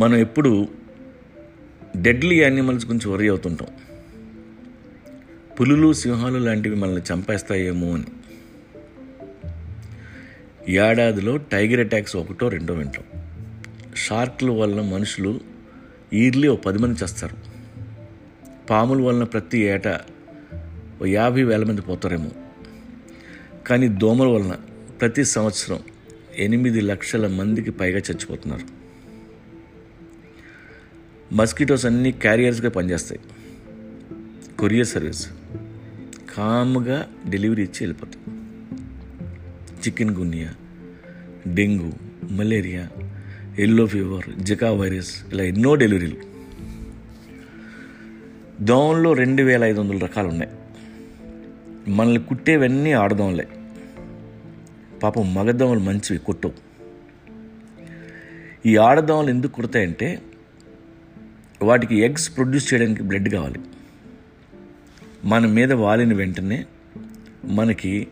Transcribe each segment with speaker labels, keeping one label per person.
Speaker 1: మనం ఎప్పుడు deadly animals గురించి వరి అవుతుంటాం. పులులు సింహాలు లాంటివి మనల్ని చంపేస్తాయేమో అని. ఏడాదిలో టైగర్ అటాక్స్ ఒకటో రెండో వింటాం. షార్క్ల వలన మనుషులు ఈర్లీ ఓ పది మంది చేస్తారు. పాముల వలన ప్రతి ఏటా ఓ యాభై వేల మంది పోతారేమో. కానీ దోమల వలన ప్రతి సంవత్సరం ఎనిమిది లక్షల మందికి పైగా చచ్చిపోతున్నారు. మస్కిటోస్ అన్నీ క్యారియర్స్గా పనిచేస్తాయి. Courier service. కామ్గా డెలివరీ ఇచ్చి వెళ్ళిపోతాయి chikungunya dengue malaria yellow fever Zika virus ఇలా ఎన్నో డెలివరీలు. దోమల్లో రెండు వేల ఐదు వందల రకాలు ఉన్నాయి మనల్ని కుట్టేవన్నీ ఆడదోమలే పాపం మగదోమలు మంచివి కుట్టవు. ఈ ఆడదోమలు ఎందుకు కుడతాయంటే వాటికి ఎగ్స్ ప్రొడ్యూస్ చేయడానికి బ్లడ్ కావాలి. మన మీద వాలిన వెంటనే మనకి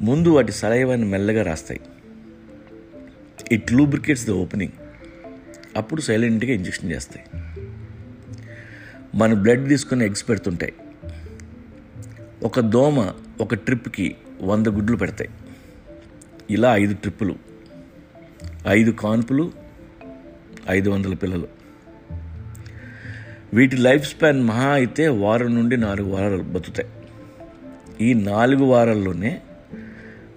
Speaker 1: ముందు వాటి సలైవాన్ని మెల్లగా రాస్తాయి. ఇట్ లూబ్రికేట్స్ ద ఓపెనింగ్ అప్పుడు సైలెంట్గా ఇంజెక్షన్ చేస్తాయి. మన బ్లడ్ తీసుకుని ఎగ్స్ పెడుతుంటాయి. ఒక దోమ ఒక ట్రిప్కి వంద గుడ్లు పెడతాయి. ఇలా ఐదు ట్రిప్పులు. ఐదు కాన్పులు ఐదు వందల పిల్లలు. వీటి లైఫ్ స్పాన్ మహా అయితే వారం నుండి నాలుగు వారాలు బతుకుతాయి. ఈ నాలుగు వారాల్లోనే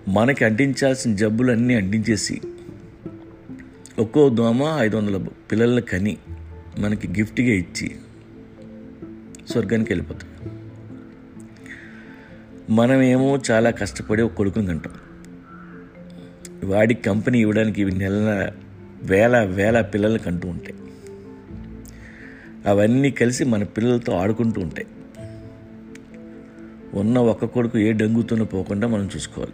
Speaker 1: మనకి అంటించాల్సిన జబ్బులన్నీ అంటించేసి ఒక్కో దోమ ఐదు వందల పిల్లల్ని కని మనకి గిఫ్ట్గా ఇచ్చి స్వర్గానికి వెళ్ళిపోతాం. మనమేమో చాలా కష్టపడి ఒక కొడుకుని తింటాం. వాడి కంపెనీ ఇవ్వడానికి ఇవి నెల వేల వేల పిల్లలు కంటూ ఉంటాయి. అవన్నీ కలిసి మన పిల్లలతో ఆడుకుంటూ ఉంటాయి. ఉన్న ఒక్క కొడుకు ఏ డంగుతోనూ పోకుండా మనం చూసుకోవాలి.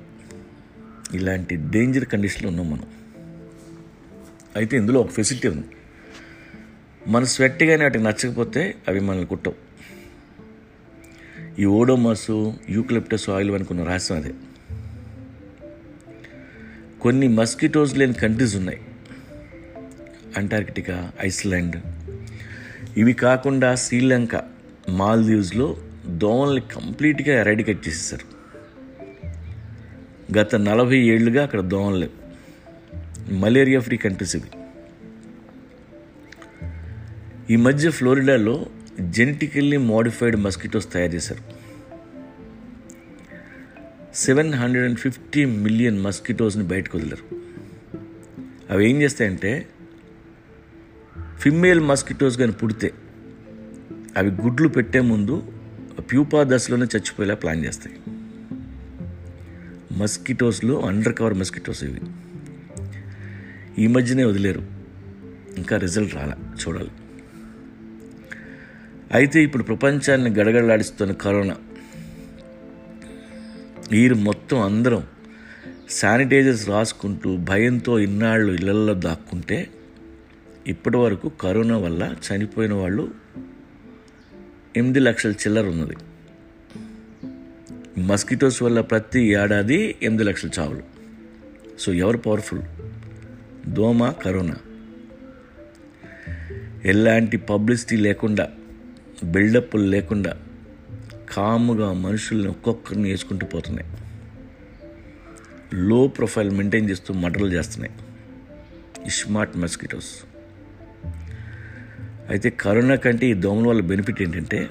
Speaker 1: ఇలాంటి డేంజర్ కండిషన్లో ఉన్నాం మనం. అయితే ఇందులో ఒక ఫెసిలిటీ ఉంది. మన స్వెట్ కానీ వాటికి నచ్చకపోతే అవి మనల్ని కుట్టవు. ఈ ఓడోమాసు యూక్లిప్టస్ ఆయిల్ అనుకున్న రహస్యం అదే. కొన్ని మస్కిటోస్ లేని కంట్రీస్ ఉన్నాయి. అంటార్కిటికా ఐస్లాండ్ ఇవి కాకుండా శ్రీలంక మాల్దీవ్స్లో దోమల్ని కంప్లీట్గా ఎరాడికేట్ చేసేసారు గత నలభై ఏళ్ళుగా అక్కడ దోమలు లేవు. మలేరియా ఫ్రీ కంట్రీస్ ఇవి. ఈ మధ్య ఫ్లోరిడాలో జెనెటికల్లీ మోడిఫైడ్ మస్కిటోస్ తయారు చేశారు. Seven hundred and fifty million మస్కిటోస్ని బయటకు వదిలారు. అవి ఏం చేస్తాయంటే ఫిమేల్ మస్కిటోస్ కానీ పుడితే అవి గుడ్లు పెట్టే ముందు ప్యూపా దశలోనే చచ్చిపోయేలా ప్లాన్ చేస్తాయి. మస్కిటోస్లో అండర్ కవర్ మస్కిటోస్ ఇవి. ఈ మధ్యనే వదిలేరు. ఇంకా రిజల్ట్ రాలా చూడాలి. అయితే ఇప్పుడు ప్రపంచాన్ని గడగడలాడిస్తున్న కరోనా. వీరు మొత్తం అందరం శానిటైజర్స్ రాసుకుంటూ భయంతో ఇన్నాళ్ళు ఇళ్ళల్లో దాక్కుంటే ఇప్పటి వరకు కరోనా వల్ల చనిపోయిన వాళ్ళు ఎనిమిది లక్షల చిల్లర ఉన్నది. మస్కిటోస్ వల్ల ప్రతి ఏడాది ఎనిమిది లక్షల చావులు. సో ఎవరు పవర్ఫుల్ దోమ కరోనా. ఎలాంటి పబ్లిసిటీ లేకుండా బిల్డప్లు లేకుండా కాముగా మనుషుల్ని ఒక్కొక్కరిని వేసుకుంటూ పోతున్నాయి. లో ప్రొఫైల్ మెయింటైన్ చేస్తూ మర్డర్లు చేస్తున్నాయి. స్మార్ట్ మస్కిటోస్ అయితే కరోనా కంటే ఈ దోమల వల్ల బెనిఫిట్ ఏంటంటే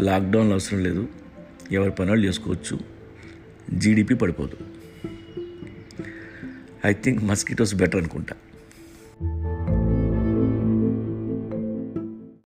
Speaker 1: లాక్డౌన్ అవసరం లేదు. ఎవరి పనులు చేసుకోవచ్చు. జీడిపి పడిపోదు. ఐ థింక్ మస్కిటోస్ బెటర్ అనుకుంటా.